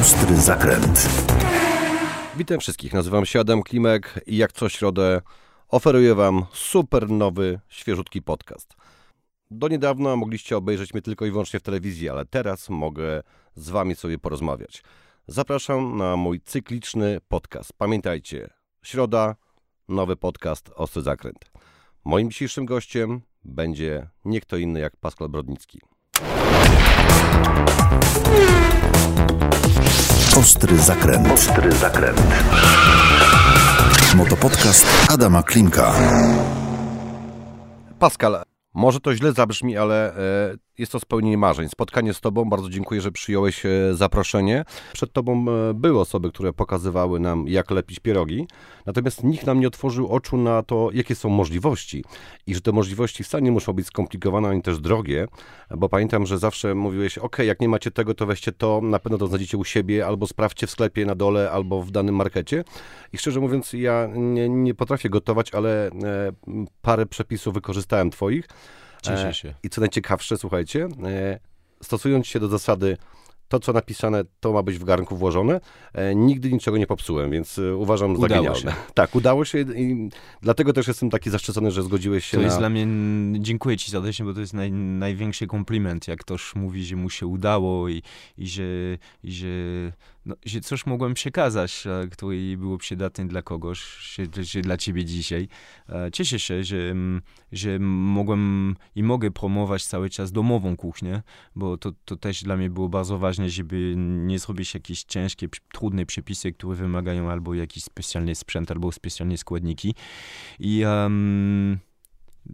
Ostry zakręt. Witam wszystkich, nazywam się Adam Klimek i jak co środę oferuję Wam super nowy, świeżutki podcast. Do niedawna mogliście obejrzeć mnie tylko i wyłącznie w telewizji, ale teraz mogę z Wami sobie porozmawiać. Zapraszam na mój cykliczny podcast. Pamiętajcie, środa, nowy podcast Ostry Zakręt. Moim dzisiejszym gościem będzie nie kto inny jak Pascal Brodnicki. Ostry zakręt. Ostry zakręt. Motopodcast Adama Klimka. Pascal, może to źle zabrzmi, ale e, jest to spełnienie marzeń. Spotkanie z Tobą, bardzo dziękuję, że przyjąłeś e, zaproszenie. Przed Tobą e, były osoby, które pokazywały nam, jak lepić pierogi, natomiast nikt nam nie otworzył oczu na to, jakie są możliwości i że te możliwości wcale nie muszą być skomplikowane ani też drogie, bo pamiętam, że zawsze mówiłeś, ok, jak nie macie tego, to weźcie to, na pewno to znajdziecie u siebie, albo sprawdźcie w sklepie na dole, albo w danym markecie. I szczerze mówiąc, ja nie, nie potrafię gotować, ale e, parę przepisów wykorzystałem Twoich. Cieszę się. I co najciekawsze, słuchajcie, e, stosując się do zasady to, co napisane, to ma być w garnku włożone. E, nigdy niczego nie popsułem, więc e, uważam za genialne. się. Tak, udało się i dlatego też jestem taki zaszczycony, że zgodziłeś się To na... jest dla mnie, dziękuję ci serdecznie, bo to jest naj, największy kompliment, jak ktoś mówi, że mu się udało i, i, że, i że, no, coś mogłem przekazać, e, które było przydatne dla kogoś, że dla ciebie dzisiaj. E, Cieszę się, że, mm, że mogłem i mogę promować cały czas domową kuchnię, bo to, to też dla mnie było bardzo ważne, żeby nie zrobić jakieś ciężkie, trudne przepisy, które wymagają albo jakiś specjalny sprzęt, albo specjalne składniki. I em,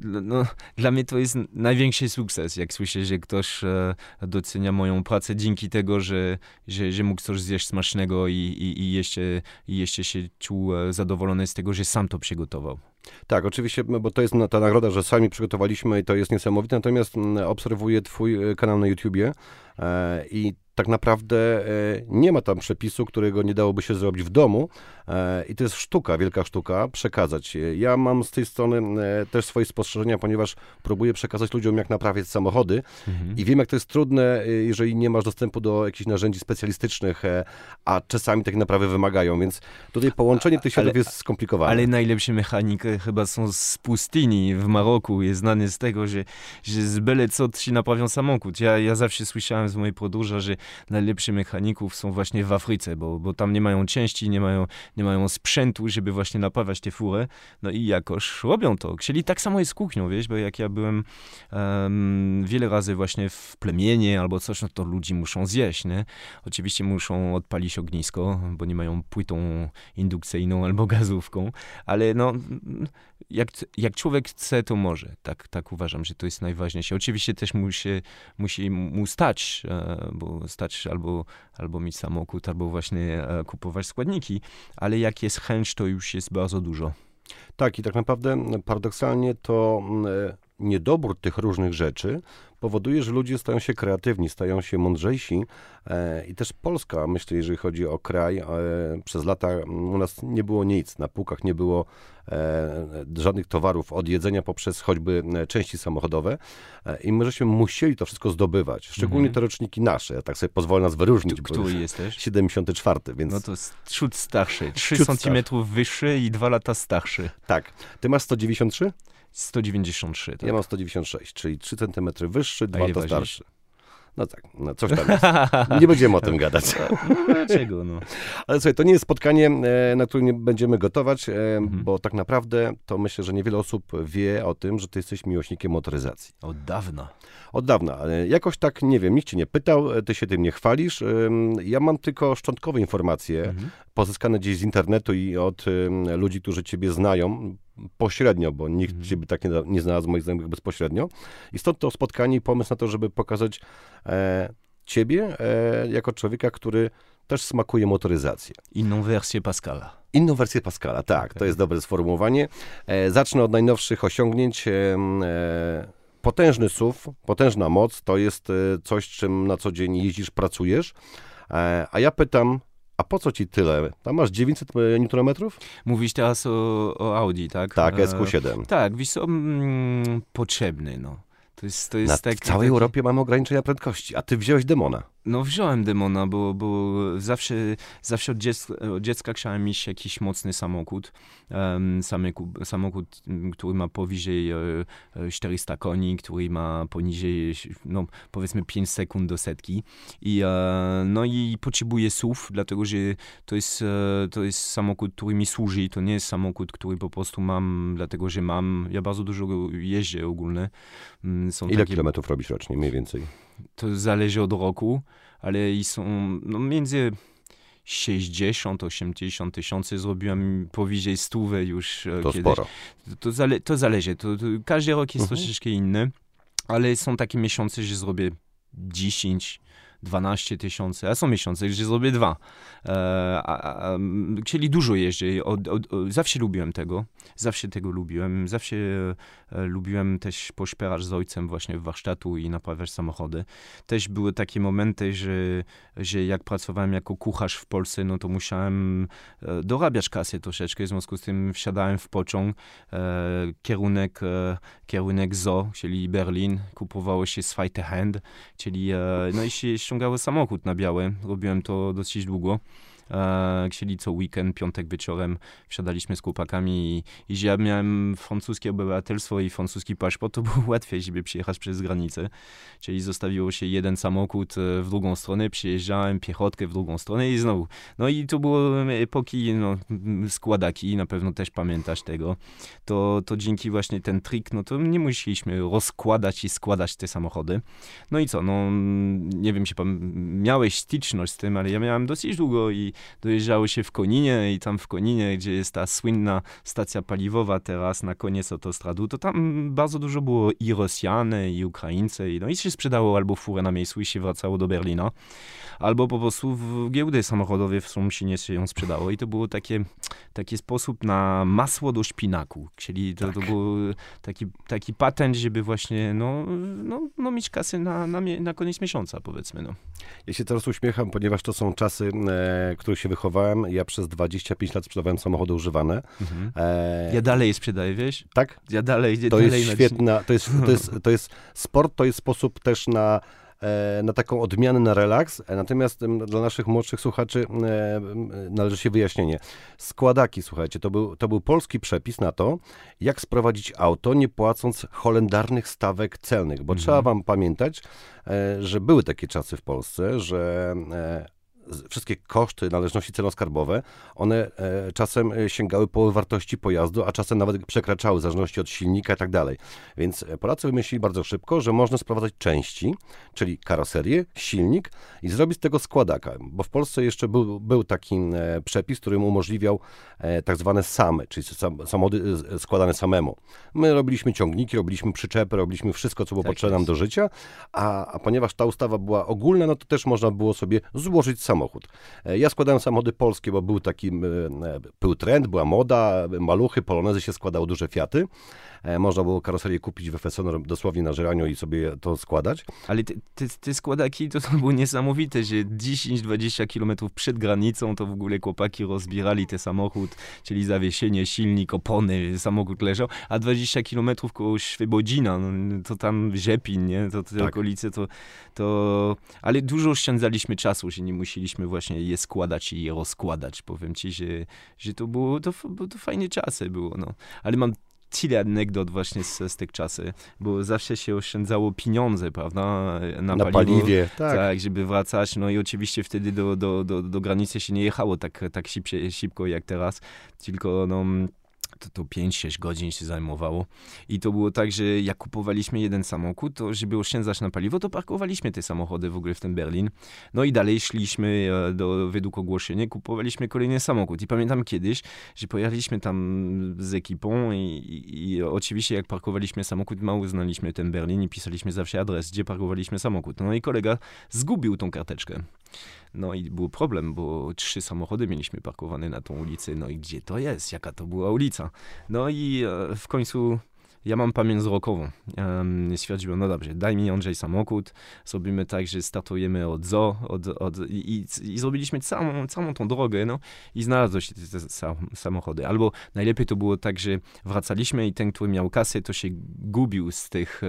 no, dla mnie to jest największy sukces, jak słyszę, że ktoś e, docenia moją pracę dzięki tego, że, że, że mógł coś zjeść smacznego i, i, i, jeszcze, i jeszcze się czuł e, zadowolony z tego, że sam to przygotował. Tak, oczywiście, bo to jest ta nagroda, że sami przygotowaliśmy i to jest niesamowite, natomiast obserwuję twój e, kanał na YouTubie i tak naprawdę nie ma tam przepisu, którego nie dałoby się zrobić w domu i to jest sztuka, wielka sztuka, przekazać. E, Ja mam z tej strony e, też swoje spostrzeżenia, ponieważ próbuję przekazać ludziom, jak naprawiać samochody i wiem, jak to jest trudne, e, jeżeli nie masz dostępu do jakichś narzędzi specjalistycznych, e, a czasami takie naprawy wymagają, więc tutaj połączenie tych światów Ale- jest skomplikowane. Ale najlepsi mechanik chyba są z pustyni w Maroku. Jest znany z tego, że, że z byle co ci naprawią samochód. Ja, ja zawsze słyszałem z mojej podróży, że najlepsi mechaników są właśnie w Afryce, bo, bo tam nie mają części, nie mają, nie mają sprzętu, żeby właśnie naprawiać te fury. No i jakoś robią to. Czyli tak samo jest z kuchnią, wiesz, bo jak ja byłem em, wiele razy właśnie w plemienie albo coś, no to ludzi muszą zjeść, nie? Oczywiście muszą odpalić ognisko, bo nie mają płytą indukcyjną albo gazówką, ale no, jak, jak człowiek chce, to może. Tak, tak uważam, że to jest najważniejsze. Oczywiście też musi, musi mu stać, e, bo stać albo, albo mieć samochód, albo właśnie e, kupować składniki, ale jak jest chęć, to już jest bardzo dużo. Tak, i tak naprawdę paradoksalnie to m, e, niedobór tych różnych rzeczy powoduje, że ludzie stają się kreatywni, stają się mądrzejsi e, i też Polska, myślę, jeżeli chodzi o kraj, e, przez lata m, u nas nie było nic, na półkach nie było e, żadnych towarów, od jedzenia poprzez choćby części samochodode e, i my żeśmy musieli to wszystko zdobywać, szczególnie Mhm. te roczniki nasze, ja tak sobie pozwolę nas wyróżnić, Który jesteś? 74, więc No to jest ciut starszy. 3 Ciut centymetrów wyższy i 2 lata starszy. tak. Ty masz 193? 193, tak. Ja mam 196, czyli 3 cm wyższy, 2 ile lata ważysz? starszy. No tak, no coś tam jest. Nie będziemy o tym gadać. No dlaczego, no? Ale słuchaj, to nie jest spotkanie, e, na którym nie będziemy gotować, e, Mhm. bo tak naprawdę to myślę, że niewiele osób wie o tym, że ty jesteś miłośnikiem motoryzacji. Od dawna. Od dawna. Jakoś tak, nie wiem, nikt cię nie pytał, e, ty się tym nie chwalisz. Ja mam tylko szczątkowe informacje, Mhm. pozyskane gdzieś z internetu i od ludzi, którzy ciebie znają pośrednio, bo nikt Mhm. ciebie tak nie, nie znalazł moich znajomych bezpośrednio. I stąd to spotkanie i pomysł na to, żeby pokazać e, ciebie e, jako człowieka, który też smakuje motoryzację. Inną wersję Pascala. Inną wersję Pascala, tak, to jest dobre sformułowanie. E, zacznę od najnowszych osiągnięć. E, e, potężny SUV, potężna moc, to jest e, coś, czym na co dzień jeździsz, pracujesz. E, a ja pytam, a po co ci tyle? Tam masz 900 Nm? Mówisz teraz o, o Audi, tak? Tak, E, SQ7. Tak, wiesz mm, potrzebny, no. To jest, to jest Na, w całej taki- Europie mamy ograniczenia prędkości, a ty wziąłeś demona. No wziąłem demona, bo, bo zawsze, zawsze od, dziecka, od dziecka chciałem mieć jakiś mocny samochód. Um, samochód, samochód, który ma powyżej 400 koni, który ma poniżej, no powiedzmy 5 sekund do setki. I, no i potrzebuję SUV, dlatego że to jest, to jest samochód, który mi służy. To nie jest samochód, który po prostu mam, dlatego że mam, ja bardzo dużo jeżdżę ogólnie. Mm, są Ile takie, kilometrów robisz rocznie mniej więcej? To zależy od roku, ale i są no, między 60-80 tysięcy zrobiłem powyżej stówę już e, to kiedyś. Sporo. To, zale, to zależy. To, to, każdy rok jest mhm. troszeczkę inny, ale są takie miesiące, że zrobię 10, 12 tysięcy, a są miesiące, gdzie zrobię dwa. E, a, a, czyli dużo jeżdżę. Od, od, od, zawsze lubiłem tego. Zawsze tego lubiłem. Zawsze e, lubiłem też pośpierać z ojcem właśnie w warsztatu i naprawiać samochody. Też były takie momenty, że, że jak pracowałem jako kucharz w Polsce, no to musiałem e, dorabiać kasę troszeczkę. W związku z tym wsiadałem w pociąg, e, kierunek, e, kierunek ZO, czyli Berlin. Kupowało się Zweite Hand, czyli e, no i się ściągały samochód na białe. Robiłem to dosyć długo. E, co weekend, piątek wieczorem, wsiadaliśmy z chłopakami i, i ja miałem francuskie obywatelstwo i francuski paszport, to było łatwiej, żeby przyjechać przez granicę. Czyli zostawiło się jeden samochód e, w drugą stronę, przyjeżdżałem piechotkę w drugą stronę i znowu. No i to było epoki no, składaki, na pewno też pamiętasz tego. To, to dzięki właśnie ten trik, no to nie musieliśmy rozkładać i składać te samochody. No i co, no nie wiem, czy pan miałeś styczność z tym, ale ja miałem dosyć długo i dojeżdżało się w Koninie i tam w Koninie, gdzie jest ta słynna stacja paliwowa teraz na koniec autostradu, to tam bardzo dużo było i Rosjanie, i Ukraińcy, i, no i się sprzedało albo furę na miejscu i się wracało do Berlina, albo po prostu w giełdy samochodowe w Sumsinie się ją sprzedało i to było takie, taki sposób na masło do szpinaku, czyli to, tak. to był taki, taki patent, żeby właśnie no, no, no mieć kasy na, na, na koniec miesiąca, powiedzmy. No. Ja się teraz uśmiecham, ponieważ to są czasy, e, których się wychowałem. Ja przez 25 lat sprzedawałem samochody używane. Mhm. E... Ja dalej sprzedaję, wiesz? Tak? Ja dalej, to dalej jest świetna, to jest, to, jest, to jest sport, to jest sposób też na e, na taką odmianę, na relaks. E, natomiast dla naszych młodszych słuchaczy e, należy się wyjaśnienie. Składaki, słuchajcie, to był, to był polski przepis na to, jak sprowadzić auto, nie płacąc holendarnych stawek celnych. Bo mhm. trzeba wam pamiętać, że były takie czasy w Polsce, że wszystkie koszty, należności celno-skarbowe, one e, czasem e, sięgały połowy wartości pojazdu, a czasem nawet przekraczały w zależności od silnika i tak dalej. Więc e, Polacy wymyślili bardzo szybko, że można sprowadzać części, czyli karoserię, silnik i zrobić z tego składaka, bo w Polsce jeszcze był, był taki przepis, który umożliwiał tak zwane same, czyli samochody składane samemu. My robiliśmy ciągniki, robiliśmy przyczepy, robiliśmy wszystko, co było tak potrzebne nam do życia, a, a ponieważ ta ustawa była ogólna, no to też można było sobie złożyć samochód samochód. E, ja składałem samochody polskie, bo był taki, e, był trend, była moda, maluchy, polonezy się składało duże Fiaty. E, można było karoserię kupić w FSO dosłownie na żeraniu i sobie to składać. Ale te, te, te składaki to, to było niesamowite, że 10-20 kilometrów przed granicą to w ogóle chłopaki rozbierali ten samochód, czyli zawiesienie, silnik, opony, samochód leżał, a 20 kilometrów koło Świebodzina, no, to tam Rzepin, nie? To te tak. okolice, to, to... Ale dużo oszczędzaliśmy czasu, że nie musieliśmy właśnie je składać i je rozkładać. Powiem ci, że, że to było, to, to fajne czasy było, no. Ale mam tyle anegdot właśnie z, z tych czasy, bo zawsze się oszczędzało pieniądze, prawda, na, na paliwo, paliwie, tak. tak. żeby wracać, no i oczywiście wtedy do, do, do, do granicy się nie jechało tak, tak szybko jak teraz, tylko no to, to 5-6 godzin się zajmowało. I to było tak, że jak kupowaliśmy jeden samochód, to żeby oszczędzać na paliwo, to parkowaliśmy te samochody w ogóle w ten Berlin. No i dalej szliśmy e, do, według ogłoszenia, kupowaliśmy kolejny samochód. I pamiętam kiedyś, że pojechaliśmy tam z ekipą i, i, i oczywiście jak parkowaliśmy samochód, mało znaliśmy ten Berlin i pisaliśmy zawsze adres, gdzie parkowaliśmy samochód. No i kolega zgubił tą karteczkę. No i był problem, bo trzy samochody mieliśmy parkowane na tą ulicy. No i gdzie to jest? Jaka to była ulica? No i e, w końcu ja mam pamięć wzrokową. Um, stwierdziłem, no dobrze, daj mi Andrzej samochód, zrobimy tak, że startujemy od zoo od, od, i, i, i zrobiliśmy całą, całą tą drogę no, i znalazły się te, te samochody. Albo najlepiej to było tak, że wracaliśmy i ten, który miał kasę, to się gubił z tych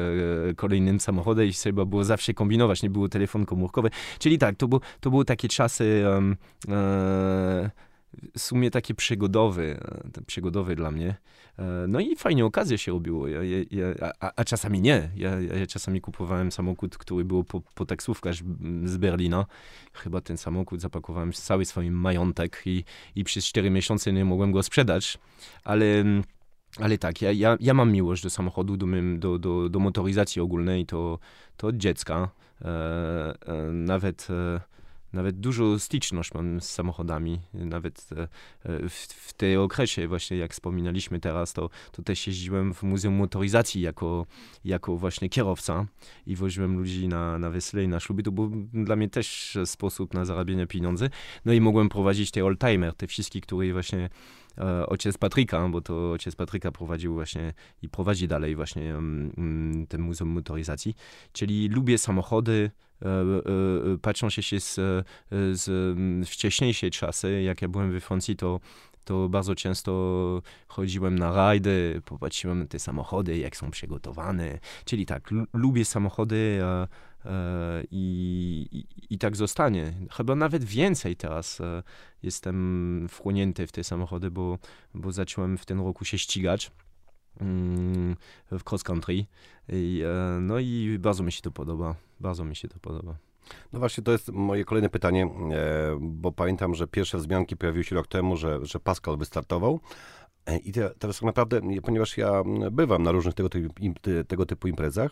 e, kolejnym samochodem i trzeba było zawsze kombinować, nie było telefon komórkowy. Czyli tak, to, było, to były takie czasy um, e, w sumie takie przygodowe, przygodowe dla mnie. E, no i fajnie okazje się robiło, ja, ja, a, a, czasami nie. Ja, ja, czasami kupowałem samochód, który był po, po taksówkarz z Berlina. Chyba ten samochód zapakowałem cały swój majątek i, i przez 4 miesiące nie mogłem go sprzedać, ale... Ale tak, ja, ja, ja mam miłość do samochodu, do, do, do, do motoryzacji ogólnej, to, to od dziecka. E, e, nawet e, nawet dużo styczność mam z samochodami. Nawet e, w, w tej okresie, właśnie jak wspominaliśmy teraz, to, to też jeździłem w Muzeum Motoryzacji jako, jako właśnie kierowca i woziłem ludzi na, na wesele i na śluby. To był dla mnie też sposób na zarabianie pieniędzy. No i mogłem prowadzić te oldtimer, te wszystkie, które właśnie e, ojciec Patryka, bo to ojciec Patryka prowadził właśnie i prowadzi dalej właśnie um, ten Muzeum Motoryzacji. Czyli lubię samochody, E, e, e, patrząc się z, z wcześniejszej czasy, jak ja byłem we Francji, to to bardzo często chodziłem na rajdy, popatrzyłem na te samochody, jak są przygotowane. Czyli tak, lubię samochody i, i, i, tak zostanie. Chyba nawet więcej teraz a, jestem wchłonięty w te samochody, bo, bo zacząłem w tym roku się ścigać. Mm, w cross country. I, e, no i bardzo mi się to podoba. Bardzo mi się to podoba. No właśnie, to jest moje kolejne pytanie, e, bo pamiętam, że pierwsze wzmianki pojawiły się rok temu, że, że Pascal wystartował. E, I teraz tak naprawdę, ponieważ ja bywam na różnych tego tego typu imprezach,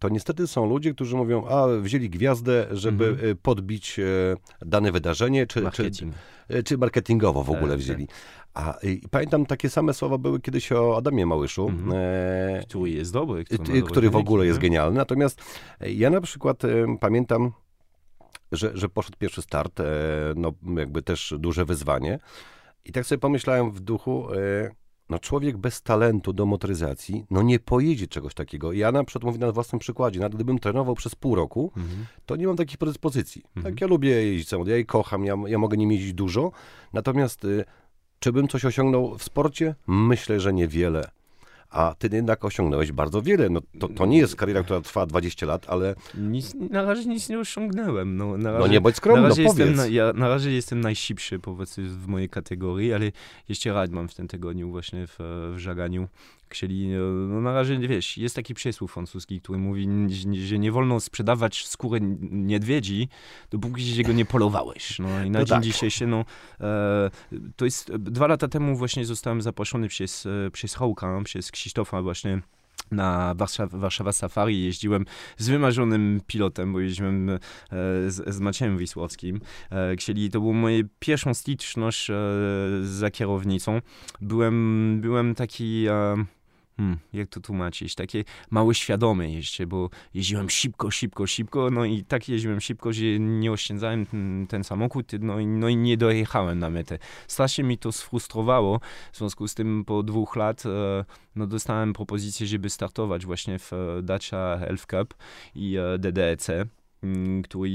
to niestety są ludzie, którzy mówią, a wzięli gwiazdę, żeby mhm. podbić dane wydarzenie, czy, Marketing. czy, czy marketingowo w ogóle wzięli. A i pamiętam takie same słowa były kiedyś o Adamie Małyszu. -hmm. e, który jest dobry. Który, który w ogóle jest genialny. Natomiast ja na przykład e, pamiętam, że, że poszedł pierwszy start, e, no jakby też duże wyzwanie. I tak sobie pomyślałem w duchu, e, no człowiek bez talentu do motoryzacji, no nie pojedzie czegoś takiego. Ja na przykład mówię na własnym przykładzie, nawet gdybym trenował przez pół roku, -hmm. to nie mam takich predyspozycji. Tak, ja lubię jeździć samochód, ja je kocham, ja, ja mogę nim jeździć dużo, natomiast y, czy bym coś osiągnął w sporcie? Myślę, że niewiele. A ty jednak osiągnąłeś bardzo wiele. No, to, to nie jest kariera, która trwa 20 lat, ale... Nic, na razie nic nie osiągnąłem. No, na razie, no nie bądź skromny, na razie, no, jestem, na, ja, na razie jestem najszybszy powiedzmy w mojej kategorii, ale jeszcze rad mam w tym tygodniu właśnie w, w żaganiu Chcieli, no na razie, wiesz, jest taki przysłów francuski, który mówi, że nie wolno sprzedawać skóry niedźwiedzi, dopóki się go nie polowałeś. No i na no dzień tak. dzisiejszy, no, e, to jest, dwa lata temu właśnie zostałem zaproszony przez, przez Hołka, przez Krzysztofa właśnie, na Warszawa, Warszawa Safari jeździłem z wymarzonym pilotem, bo jeździłem e, z, z Maciejem Wisłowskim. E, czyli to była moja pierwsza styczność e, za kierownicą. Byłem, byłem taki hmm, jak to tłumaczyć, takie mały świadome jeszcze, bo jeździłem szybko, szybko, szybko, no i tak jeździłem szybko, że nie oszczędzałem ten, ten samochód, no i, no i nie dojechałem na metę. Strasznie mi to sfrustrowało, w związku z tym po dwóch lat e, no dostałem propozycję, żeby startować właśnie w e, Dacia Elf Cup i e, DDEC mm, który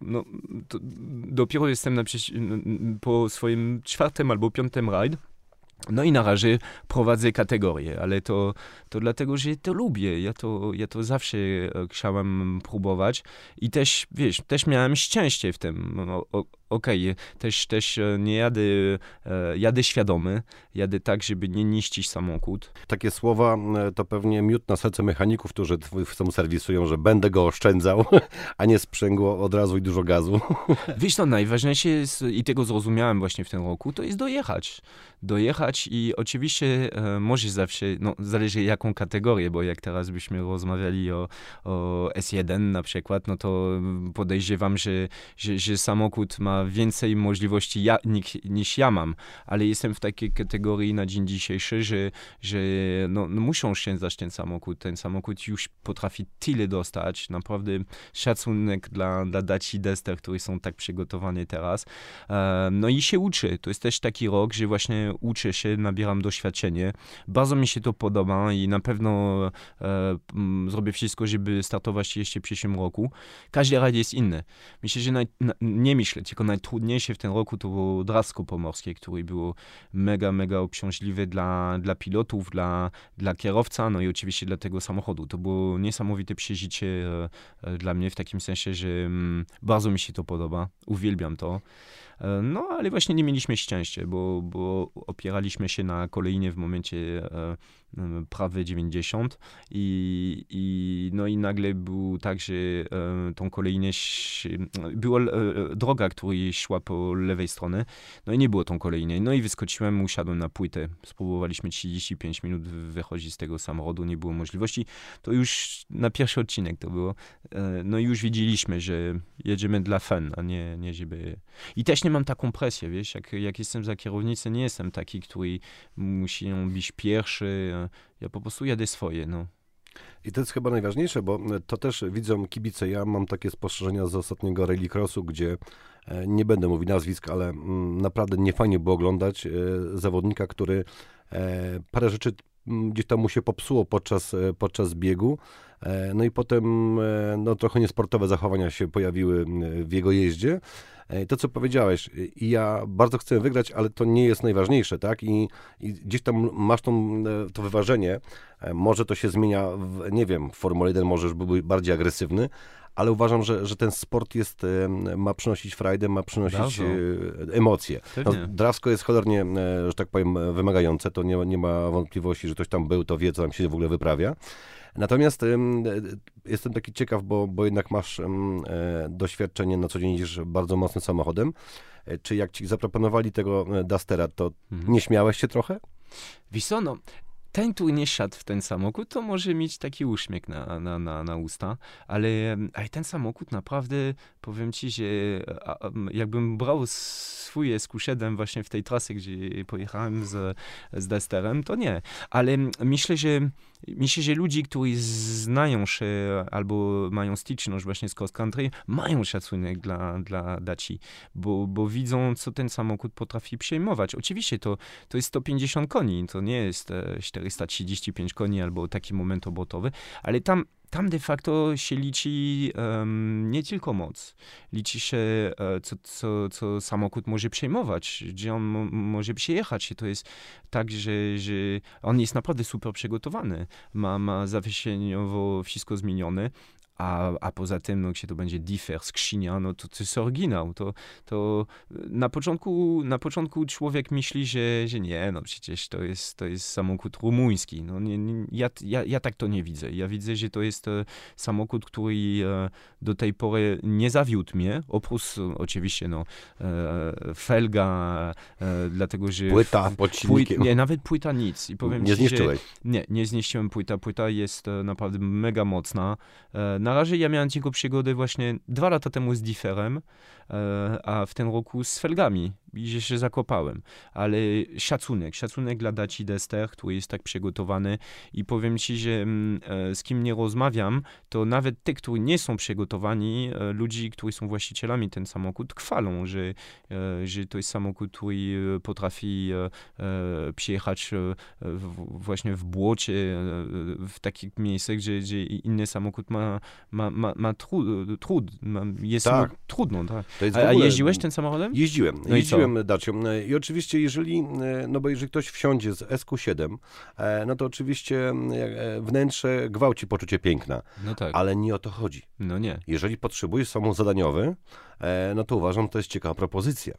no, dopiero jestem na, po swoim czwartym albo piątym rajd no i na razie prowadzę kategorię, ale to, to dlatego, że to lubię. Ja to, ja to zawsze e, chciałem próbować i też, wiesz, też miałem szczęście w tym. No, okej, okay, też, też e, nie jadę, e, jadę świadomy, jadę tak, żeby nie niszczyć samochód. Takie słowa to pewnie miód na serce mechaników, którzy w serwisują, że będę go oszczędzał, a nie sprzęgło od razu i dużo gazu. Wiesz, no najważniejsze jest, i tego zrozumiałem właśnie w tym roku, to jest dojechać. Dojechać i oczywiście e, może zawsze, no zależy jaką kategorię, bo jak teraz byśmy rozmawiali o, o S1 na przykład, no to podejrzewam, że, że, że samochód ma więcej możliwości ja, niż, niż ja mam, ale jestem w takiej kategorii na dzień dzisiejszy, że, że no, no muszą sięgać ten samochód. Ten samochód już potrafi tyle dostać. Naprawdę szacunek dla, dla Daci Dester, które są tak przygotowane teraz. E, no i się uczy. To jest też taki rok, że właśnie uczę się, nabieram doświadczenie. Bardzo mi się to podoba i na pewno e, zrobię wszystko, żeby startować jeszcze w przyszłym roku. Każdy rajd jest inny. Myślę, że nie myślę, tylko najtrudniejsze w tym roku to było Drawsko Pomorskie, które było mega, mega obciążliwe dla, dla pilotów, dla, dla kierowca, no i oczywiście dla tego samochodu. To było niesamowite przeżycie e, e, dla mnie w takim sensie, że mm, bardzo mi się to podoba, uwielbiam to. E, no, ale właśnie nie mieliśmy szczęścia, bo, bo opieraliśmy się na kolejnie w momencie e, prawy 90 i, i, no i nagle był tak, że e, tą kolejnie była droga, która szła po lewej stronie, no i nie było tą kolejnej. No i wyskoczyłem, usiadłem na płytę. Spróbowaliśmy 35 minut wychodzić z tego samochodu, nie było możliwości. To już na pierwszy odcinek to było. No i już widzieliśmy, że jedziemy dla fan, a nie, nie żeby... I też nie mam taką presję, wiesz, jak, jak jestem za kierownicą, nie jestem taki, który musi być pierwszy, ja po prostu jadę swoje, no. I to jest chyba najważniejsze, bo to też widzą kibice. Ja mam takie spostrzeżenia z ostatniego rallycrossu, gdzie e, nie będę mówił nazwisk, ale mm, naprawdę nie fajnie było oglądać e, zawodnika, który e, parę rzeczy mm, gdzieś tam mu się popsuło podczas, podczas biegu. No i potem no, trochę niesportowe zachowania się pojawiły w jego jeździe. E, to, co powiedziałeś, i ja bardzo chcę wygrać, ale to nie jest najważniejsze, tak? I, i gdzieś tam masz tą, e, to wyważenie. E, może to się zmienia, w, nie wiem, w Formule 1 możesz być bardziej agresywny, ale uważam, że, że ten sport jest, ma przynosić frajdę, ma przynosić emocje. No, Drawsko jest cholernie, że tak powiem, wymagające, to nie, nie ma wątpliwości, że ktoś tam był, to wie, co tam się w ogóle wyprawia. Natomiast jestem taki ciekaw, bo, bo jednak masz e, doświadczenie, na co dzień jeździsz bardzo mocnym samochodem. E, czy jak ci zaproponowali tego e, Dustera, to mhm. nie śmiałeś się trochę? Wiesz no, ten, który nie siadł w ten samochód, to może mieć taki uśmiech na, na, na, na usta, ale, ale ten samochód naprawdę, powiem ci, że jakbym brał swój SQ7 właśnie w tej trasie, gdzie pojechałem z, z Dusterem, to nie. Ale myślę, że myślę, że ludzie, którzy znają się albo mają styczność właśnie z cross country, mają szacunek dla, dla Daci, bo, bo widzą, co ten samochód potrafi przejmować. Oczywiście to, to jest 150 koni, to nie jest 435 e, koni albo taki moment obotowy, ale tam tam de facto się liczy um, nie tylko moc, liczy się, e, co, co, co samochód może przejmować, gdzie on może przyjechać. To jest tak, że, że on jest naprawdę super przygotowany, ma, ma zawieszeniowo wszystko zmienione, a, a poza tym, no, gdzie to będzie differ, skrzynia, no to to jest oryginał. To, to na, początku, na początku człowiek myśli, że, że nie, no przecież to jest, to jest samochód rumuński. No, nie, nie, ja, ja, ja tak to nie widzę. Ja widzę, że to jest e, samochód, który e, do tej pory nie zawiódł mnie, oprócz oczywiście no, e, felga, dlatego że... Płyta pod nie, nawet płyta nic. I powiem nie ci, zniszczyłeś? Że, nie, nie zniszczyłem płyta. Płyta jest naprawdę mega mocna. Na razie ja miałem tylko przygodę właśnie dwa lata temu z Differem, e, a w tym roku z felgami i się zakopałem. Ale szacunek, szacunek dla Daci Dester, który jest tak przygotowany i powiem ci, że mm, e, z kim nie rozmawiam, to nawet te, którzy nie są przygotowani, e, ludzi, którzy są właścicielami ten samochód, chwalą, że, że to jest samochód, który potrafi przyjechać właśnie w błocie, w takich miejscach, gdzie, gdzie inny samochód ma ma, ma, ma trud, trud ma, jest tak. trudno. Tak. A, a, jeździłeś tym samochodem? Jeździłem, no jeździłem Dacią. I oczywiście jeżeli, no bo jeżeli ktoś wsiądzie z SQ7, e, no to oczywiście e, wnętrze gwałci poczucie piękna. No tak. Ale nie o to chodzi. No nie. Jeżeli potrzebujesz samochód zadaniowy, e, no to uważam, to jest ciekawa propozycja.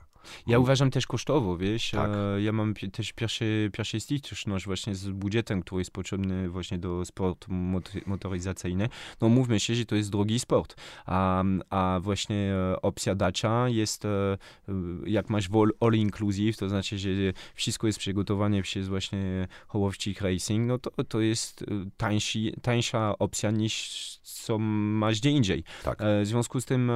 Ja uważam też kosztowo, wiesz, Tak. ja mam też pierwszy, pierwszy styczność właśnie z budżetem, który jest potrzebny właśnie do sportu mot- motoryzacyjny. No mówmy się, że to jest drogi sport, a, a właśnie e, opcja dacia jest, e, e, jak masz all inclusive, to znaczy, że wszystko jest przygotowane przez właśnie Hołowczyk Racing, no to, to jest tańsi, tańsza opcja niż co masz gdzie indziej. Tak. W związku z tym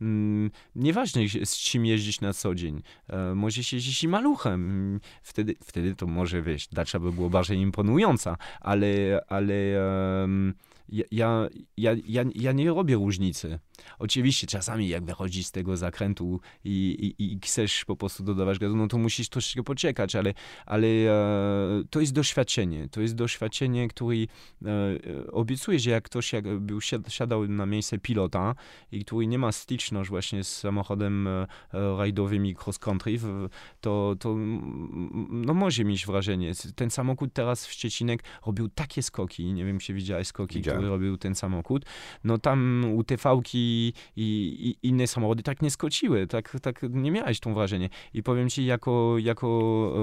mm, nieważne z czym jeździć na co dzień. E, Możesz i maluchem. Wtedy, wtedy to może, wiesz, dacza by było bardziej imponująca, ale, ale ja, ja, ja, ja, ja nie robię różnicy. Oczywiście czasami jak wychodzisz z tego zakrętu i, i, i chcesz po prostu dodawać gazu, no to musisz troszeczkę poczekać, ale, ale e, to jest doświadczenie. To jest doświadczenie, które e, e, obiecuje, że jak ktoś jak był siad- siadał na miejsce pilota i który nie ma styczność właśnie z samochodem e, e, rajdowym i cross country, w- to, to no może mieć wrażenie. Ten samochód teraz w Szczecinek robił takie skoki, nie wiem, czy widziałeś skoki, Widziałem. które robił ten samochód. No tam UTV-ki i, i inne samochody tak nie skociły, tak, tak nie miałeś tą wrażenie. I powiem ci, jako, jako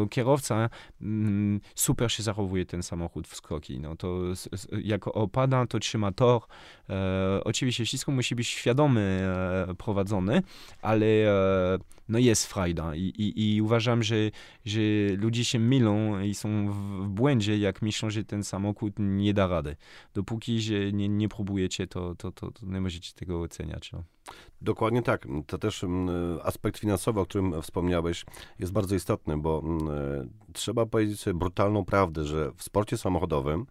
e, kierowca mm, super się zachowuje ten samochód w skoki. No to s- s- jak opada, to trzyma tor. E, oczywiście wszystko musi być świadomie e, prowadzone, ale e, no jest frajda I, i, i uważam, że, że ludzie się mylą i są w, błędzie, jak myślą, że ten samochód nie da rady. Dopóki że nie, nie próbujecie, to, to, to, to nie możecie tego oceniać. No. Dokładnie tak. To też mm, aspekt finansowy, o którym wspomniałeś, jest bardzo istotny, bo mm, trzeba powiedzieć sobie brutalną prawdę, że w sporcie samochodowym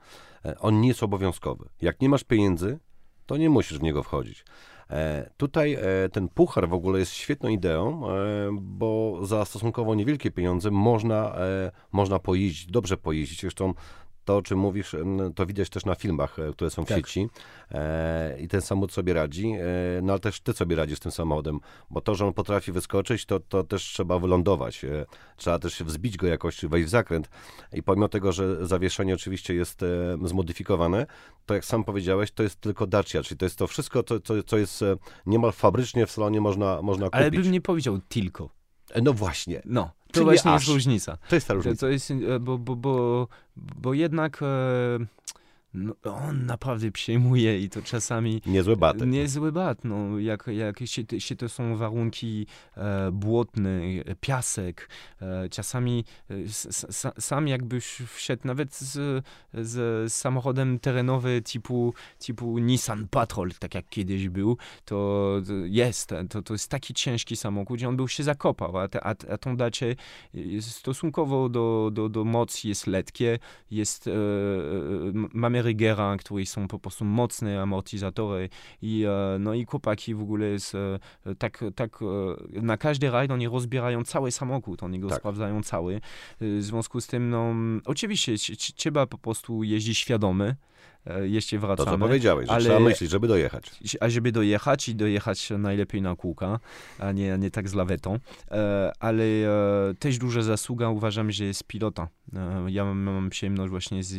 e, on nie jest obowiązkowy. Jak nie masz pieniędzy, to nie musisz w niego wchodzić. E, Tutaj e, ten puchar w ogóle jest świetną ideą, e, bo za stosunkowo niewielkie pieniądze można, e, można pojeździć, dobrze pojeździć. Zresztą to, o czym mówisz, to widać też na filmach, e, które są w Tak. sieci. E, I ten samochód sobie radzi, e, no ale też ty sobie radzisz z tym samochodem, bo to, że on potrafi wyskoczyć, to, to też trzeba wylądować. E, Trzeba też wzbić go jakoś, wejść w zakręt. I pomimo tego, że zawieszenie oczywiście jest e, zmodyfikowane, to jak sam powiedziałeś, to jest tylko Dacia, czyli to jest to wszystko, co, co, co jest e, niemal fabrycznie w salonie można, można kupić. Ale bym nie powiedział tylko. No właśnie, No, to Czyli właśnie aż. jest różnica. to jest ta różnica. to jest, bo, bo, bo, bo jednak e, no, on naprawdę przejmuje i to czasami Niezły batek. Niezły bat, no, jak, jak się, się to są warunki e, błotne, e, piasek, e, czasami e, s, sam jakbyś wszedł nawet z, z samochodem terenowym typu, typu Nissan Patrol, tak jak kiedyś był, to jest, to, to jest taki ciężki samochód, że on był się zakopał, a, te, a, a tą dacie stosunkowo do, do, do mocy jest letkie, jest, e, e, mamy Rigera, które są po prostu mocne amortyzatory i, e, no i chłopaki w ogóle jest, e, tak, tak e, na każdy rajd oni rozbierają cały samochód, oni go Tak. sprawdzają cały. W związku z tym, no, oczywiście trzeba po prostu jeździć świadomy, e, jeśli To, wracamy. co powiedziałeś, że ale- trzeba myśleć, żeby dojechać. A żeby dojechać i dojechać najlepiej na kółka, a nie, nie tak z lawetą. E, ale e, też duża zasługa uważam, że jest pilota. Ja mam, przyjemność właśnie z,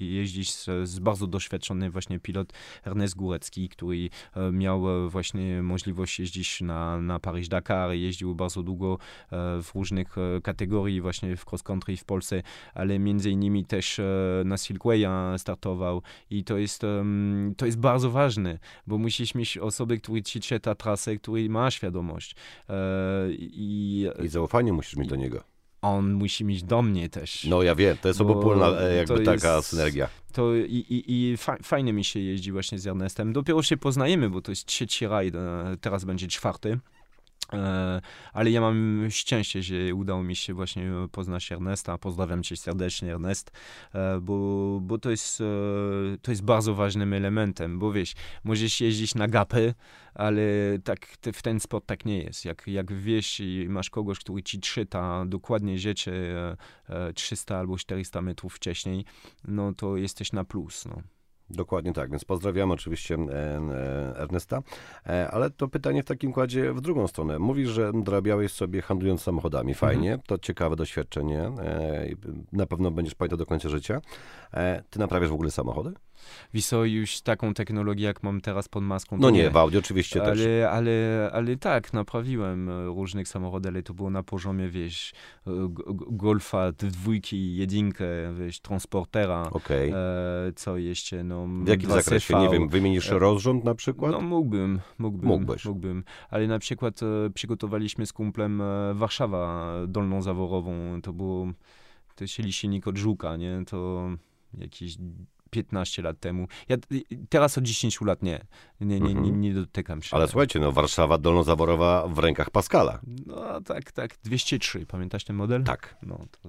jeździć z, z bardzo doświadczony właśnie pilot Ernest Górecki, który miał właśnie możliwość jeździć na, na Paryż-Dakar, jeździł bardzo długo w różnych kategorii właśnie w cross country w Polsce, ale między innymi też na Silkwaya startował i to jest, em, to jest bardzo ważne, bo musisz mieć osobę, która ci czyta trasę, który ma świadomość. E, I I zaufanie musisz mieć do niego. on musi mieć do mnie też. No ja wiem, to jest Bo obopólna e, jakby taka jest- synergia. To i, i, i fa, fajnie mi się jeździ właśnie z Ernestem. Dopiero się poznajemy, bo to jest trzeci rajd, e, teraz będzie czwarty. E, Ale ja mam szczęście, że udało mi się właśnie poznać Ernesta. Pozdrawiam cię serdecznie, Ernest, e, bo, bo to, jest, e, to jest bardzo ważnym elementem, bo wiesz, możesz jeździć na gapy, ale tak te- w ten sport tak nie jest. Jak, jak wiesz i masz kogoś, który ci czyta dokładnie rzeczy e, e, 300 albo 400 metrów wcześniej, no to jesteś na plus. No. Dokładnie tak, więc pozdrawiam oczywiście e, e, Ernesta, e, ale to pytanie w takim kładzie w drugą stronę. Mówisz, że dorabiałeś sobie handlując samochodami, fajnie, to ciekawe doświadczenie, na pewno będziesz pamiętał do końca życia. Ty naprawiasz w ogóle samochody? Co, już taką technologię, jak mam teraz pod maską, No nie, w Audi oczywiście też. ale, ale, ale tak, naprawiłem e, różnych samochodów, ale to było na poziomie, wiesz, e, Golfa, dwójki, jedynkę, wiesz, transportera, Okej. e, co jeszcze, no... W jakim 2CV. zakresie? Nie wiem, wymienisz rozrząd na przykład? No mógłbym, mógłbym, Mógłbyś. mógłbym. Ale na przykład przygotowaliśmy z kumplem Warszawa dolną zaworową. To było, to się silnik od Żuka, nie? To jakieś 15 lat temu. Ja teraz od 10 lat nie. Nie, nie, nie, Mhm. nie dotykam się. Ale słuchajcie, no Warszawa dolnozaborowa w rękach Pascala. No tak, tak. 203, pamiętasz ten model? Tak. No, to,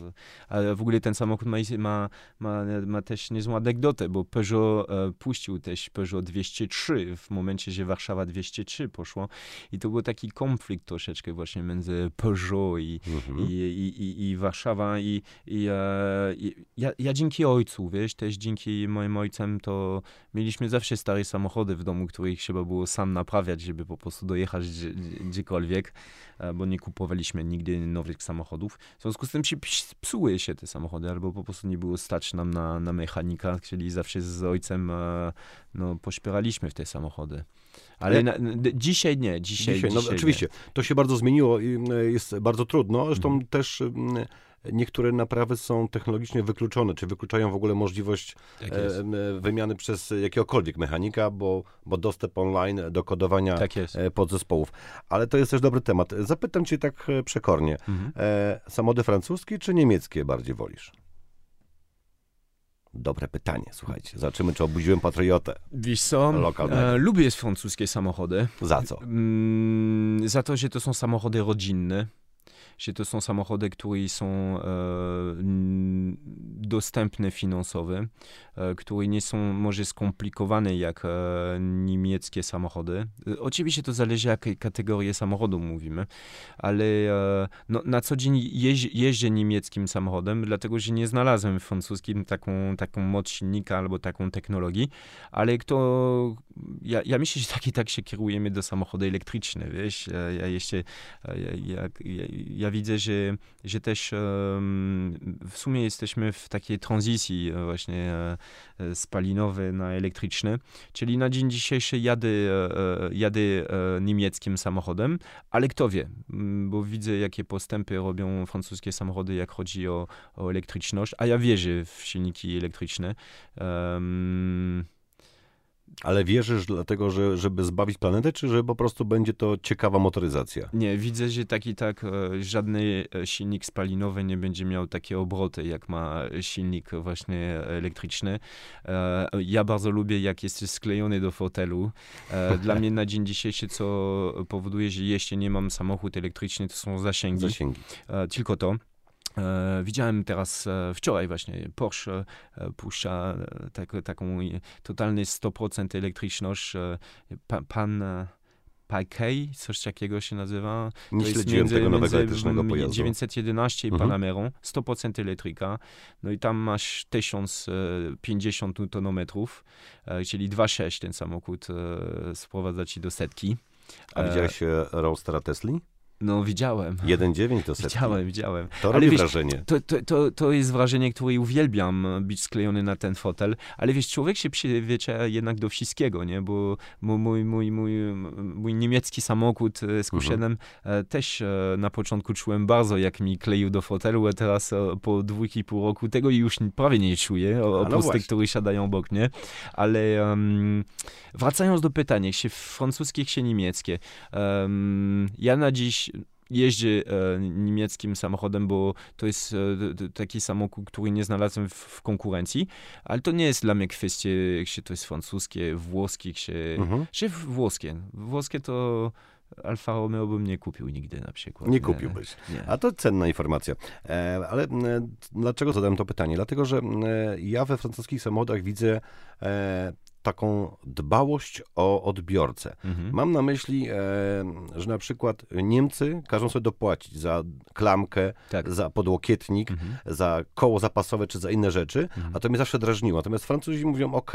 ale w ogóle ten samochód ma, ma, ma, ma też niezłą anegdotę, bo Peugeot e, puścił też Peugeot 203 w momencie, że Warszawa 203 poszło i to był taki konflikt troszeczkę właśnie między Peugeot i, Mhm. i, i, i, i Warszawa i, i, e, i ja, ja dzięki ojcu, wiesz, też dzięki moim ojcem to mieliśmy zawsze stare samochody w domu, których trzeba było sam naprawiać, żeby po prostu dojechać gdzie, gdziekolwiek, e, bo nie kupowaliśmy nigdy nowych samochodów. W związku z tym się ps- psuły się te samochody, albo po prostu nie było stać nam na, na mechanika, czyli zawsze z ojcem e, no, pośpieraliśmy w te samochody. Ale na, dzisiaj nie, dzisiaj, Dzisiaj, no dzisiaj oczywiście, to się bardzo zmieniło i e, jest bardzo trudno. Zresztą Mhm. też niektóre naprawy są technologicznie wykluczone, czy wykluczają w ogóle możliwość. Tak wymiany przez jakiegokolwiek mechanika, bo, bo dostęp online do kodowania Tak e, podzespołów. Ale to jest też dobry temat. Zapytam cię tak e, przekornie. Mhm. E, samochody francuskie czy niemieckie bardziej wolisz? Dobre pytanie, słuchajcie. Zobaczymy, czy obudziłem patriotę. Wiesz co, e, lubię francuskie samochody. Za co? Mm, za to, że to są samochody rodzinne, że to są samochody, które są e, dostępne finansowo, e, które nie są może skomplikowane jak e, niemieckie samochody. Oczywiście to zależy, jakie kategorie samochodu mówimy, ale no, na co dzień jeżdżę niemieckim samochodem, dlatego że nie znalazłem w francuskim taką, taką moc silnika albo taką technologię, ale kto, ja, ja myślę, że tak i tak się kierujemy do samochodu elektryczne, wiesz, ja, ja jeszcze, ja, ja, ja, ja widzę, że, że też w sumie jesteśmy w takiej tranzycji e, właśnie e, e, spalinowej na elektryczne, czyli na dzień dzisiejszy jadę, jadę niemieckim samochodem, ale kto wie, bo widzę, jakie postępy robią francuskie samochody, jak chodzi o, o elektryczność, a ja wierzę w silniki elektryczne. Em, Ale wierzysz dlatego, że, żeby zbawić planetę, czy że po prostu będzie to ciekawa motoryzacja? Nie, widzę, że tak i tak e, żadny e, silnik spalinowy nie będzie miał takie obroty, jak ma silnik właśnie elektryczny. E, ja bardzo lubię, jak jest sklejony do fotelu. E, dla mnie na dzień dzisiejszy, co powoduje, że jeśli nie mam samochód elektryczny, to są zasięgi. Zasięgi. E, tylko to. E, widziałem teraz e, wczoraj właśnie Porsche e, puszcza tak, taką totalnie 100% elektryczność. Pa, pan e, Paikei, coś takiego się nazywa. Nie To śledziłem między- tego nowego elektrycznego pojazdu. 911 i Mhm. Panamerą, 100% elektryka. No i tam masz 1050 Nm, czyli 2,6 ten samochód sprowadza ci do setki. A widziałeś Roadstera Tesli? No widziałem. 1,9 do setki. Widziałem, widziałem. To Ale robi wiesz, wrażenie. To, to, to, to jest wrażenie, które uwielbiam, być sklejony na ten fotel, ale wiesz, człowiek się przyzwyczaja jednak do wszystkiego, nie? Bo mój, mój, mój, mój, niemiecki samochód e, z Q7 Mhm. e, też e, na początku czułem bardzo, jak mi kleił do fotelu, a teraz po dwóch i pół roku tego już prawie nie czuję, no oprócz tych, które siadają obok mnie. Ale em, wracając do pytania, się francuskie, się niemieckie. Em, ja na dziś jeździę e, niemieckim samochodem, bo to jest e, taki samochód, który nie znalazłem w, w konkurencji, ale to nie jest dla mnie kwestia, czy to jest francuskie, włoskie, czy, Mhm. czy włoskie. Włoskie to Alfa Romeo bym nie kupił nigdy na przykład. Nie kupiłbyś. Nie. A to cenna informacja. E, ale dlaczego zadałem to pytanie? Dlatego, że ja we francuskich samochodach widzę taką dbałość o odbiorcę. Mhm. Mam na myśli, e, że na przykład Niemcy każą sobie dopłacić za klamkę, Tak. za podłokietnik, Mhm. za koło zapasowe czy za inne rzeczy, Mhm. a to mnie zawsze drażniło. Natomiast Francuzi mówią, ok,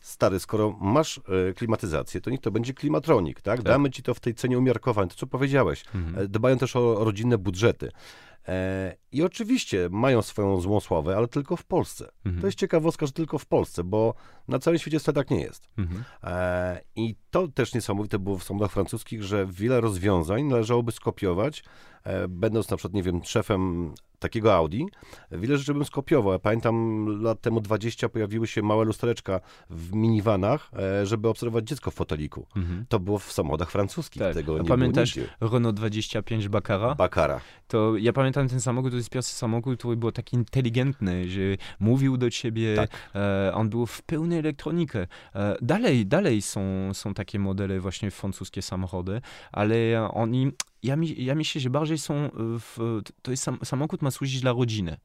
stary, skoro masz e, klimatyzację, to niech to będzie klimatronik, tak? Tak. Damy ci to w tej cenie umiarkowanej, to co powiedziałeś. Mhm. E, Dbają też o rodzinne budżety. E, I oczywiście mają swoją złą sławę, ale tylko w Polsce. Mhm. To jest ciekawostka, że tylko w Polsce, bo na całym świecie wcale tak nie jest. Mhm. E, I to też niesamowite było w samochodach francuskich, że wiele rozwiązań należałoby skopiować, e, będąc na przykład, nie wiem, szefem takiego Audi, wiele rzeczy bym skopiował. Ja pamiętam lat temu 20 pojawiły się małe lustereczka w minivanach, e, żeby obserwować dziecko w foteliku. Mhm. To było w samochodach francuskich, Tak. tego nie pamiętasz było nigdzie. Renault 25 Baccara? Bakara. to ja pamiętam ten samochód, to jest pierwszy samochód, który był taki inteligentny, że mówił do ciebie, Tak. e, on był w pełnej elektronikę. E, dalej, dalej są, są takie modele właśnie francuskie samochody, ale oni, ja, mi, ja myślę, że bardziej są, w, to jest sam, samochód ma służyć dla rodziny.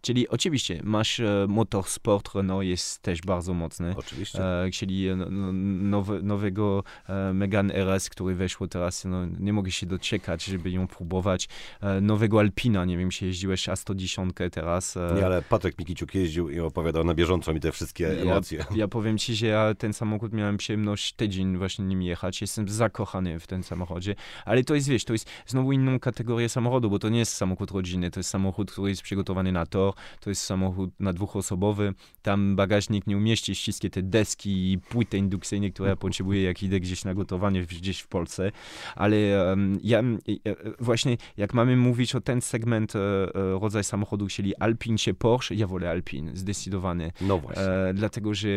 Czyli oczywiście masz e, motorsport, Renault jest też bardzo mocny. Oczywiście. E, czyli e, no, no, nowe, nowego e, Megane RS, który weszło teraz, no, nie mogę się doczekać, żeby ją próbować. E, nowego Alpina, nie wiem, czy jeździłeś A110 teraz. Nie, ale Patryk Mikiciuk jeździł i opowiadał na bieżąco mi te wszystkie emocje. Ja, ja powiem ci, że ja ten samochód miałem przyjemność tydzień właśnie nim jechać. Jestem zakochany w tym samochodzie. Ale to jest, wiesz, to jest znowu inną kategorię samochodu, bo to nie jest samochód rodzinny, to jest samochód, który jest przygotowany na to jest samochód na dwuosobowy. Tam bagażnik nie umieści wszystkie te deski i płyty indukcyjne, które ja potrzebuję, jak idę gdzieś na gotowanie gdzieś w Polsce. Ale em, ja em, e, właśnie, jak mamy mówić o ten segment, e, e, rodzaj samochodu, czyli Alpine czy Porsche, ja wolę Alpine, zdecydowanie. No właśnie. E, dlatego, że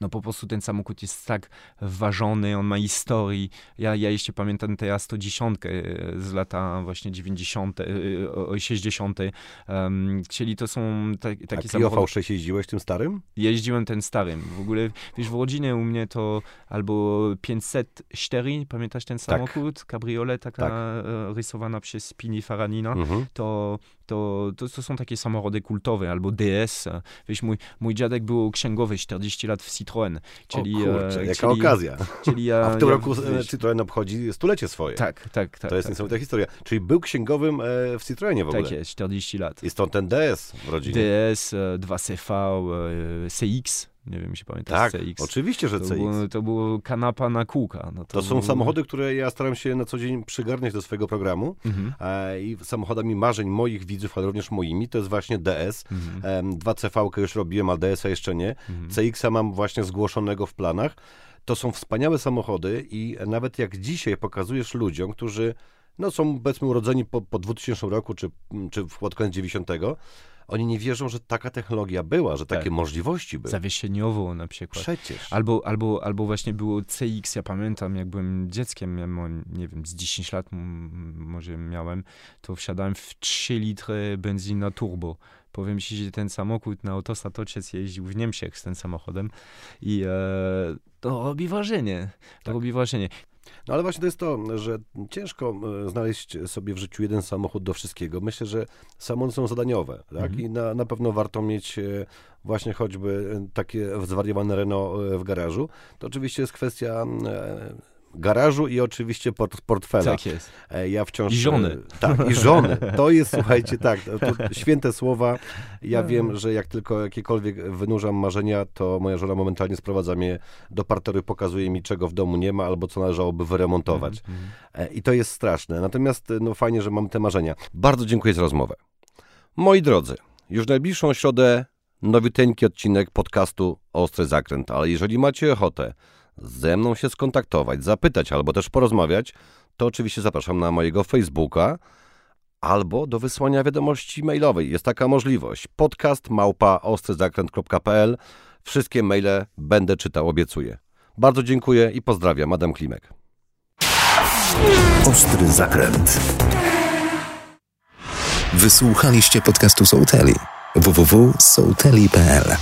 no po prostu ten samochód jest tak ważony, on ma historii. Ja, ja jeszcze pamiętam tę A110 e, z lata właśnie 90., e, o- 60., em, czyli to są te, A takie Clio samochody. V6 jeździłeś tym starym? Jeździłem ten starym. W ogóle, wiesz, w rodzinie u mnie to albo 504, pamiętasz ten samochód? Cabriolet, taka Tak. e, rysowana przez Pini Faranina Mhm. to, to, to, to są takie samochody kultowe, albo DS. Wiesz, mój, mój dziadek był księgowy 40 lat w Citroën. Czyli, o kurczę, e, jaka czyli, okazja. Czyli ja, A w tym ja, roku e, wiesz, Citroen obchodzi stulecie swoje. Tak, tak, tak. to jest tak, niesamowita historia. Czyli był księgowym e, w Citroenie w ogóle. tak jest, 40 lat. I stąd ten DS w rodzinie. DS, e, 2CV, e, CX, nie wiem, czy pamiętasz tak, CX. oczywiście, że To CX. było, to było kanapa na kółka. No To są było- samochody, które ja staram się na co dzień przygarniać do swojego programu. Mhm, E, I samochodami marzeń moich widzów, ale również moimi, to jest właśnie DS. mhm, Em, 2CV już robiłem, ale DS-a jeszcze nie. mhm. CX-a mam właśnie zgłoszonego w planach. To są wspaniałe samochody i nawet jak dzisiaj pokazujesz ludziom, którzy no, są powiedzmy urodzeni po, po 2000 roku czy, czy pod koniec 90, oni nie wierzą, że taka technologia była, że takie Tak. możliwości były. Zawieszeniowo na przykład. Przecież. Albo, albo, albo właśnie było CX, ja pamiętam, jak byłem dzieckiem, miałem, nie wiem, z 10 lat może miałem, to wsiadałem w 3 litry benzyna turbo. Powiem ci, że ten samochód na Autosatoczec jeździł w Niemczech z tym samochodem i e, to robi wrażenie. To Tak. robi wrażenie. No ale właśnie to jest to, że ciężko e, znaleźć sobie w życiu jeden samochód do wszystkiego. Myślę, że samochody są zadaniowe, tak? Mhm. I na, na pewno warto mieć e, właśnie choćby e, takie zwariowane Renault w garażu. To oczywiście jest kwestia garażu i oczywiście port, portfela. Tak jest. E, Ja wciąż... I żony. e, Tak, i żony. To jest, słuchajcie, tak, to, święte słowa. Ja No. wiem, że jak tylko jakiekolwiek wynurzam marzenia, to moja żona momentalnie sprowadza mnie do parteru i pokazuje mi, czego w domu nie ma, albo co należałoby wyremontować. Mhm, mhm. E, I to jest straszne. Natomiast no fajnie, że mam te marzenia. Bardzo dziękuję za rozmowę. Moi drodzy, już najbliższą środę nowiuteńki odcinek podcastu Ostry Zakręt, ale jeżeli macie ochotę ze mną się skontaktować, zapytać albo też porozmawiać, to oczywiście zapraszam na mojego Facebooka albo do wysłania wiadomości mailowej. Jest taka możliwość. Podcast małpa Wszystkie maile będę czytał, obiecuję. Bardzo dziękuję i pozdrawiam. Adam Klimek. Ostry zakręt. Wysłuchaliście podcastu Sołteli. www.sołteli.pl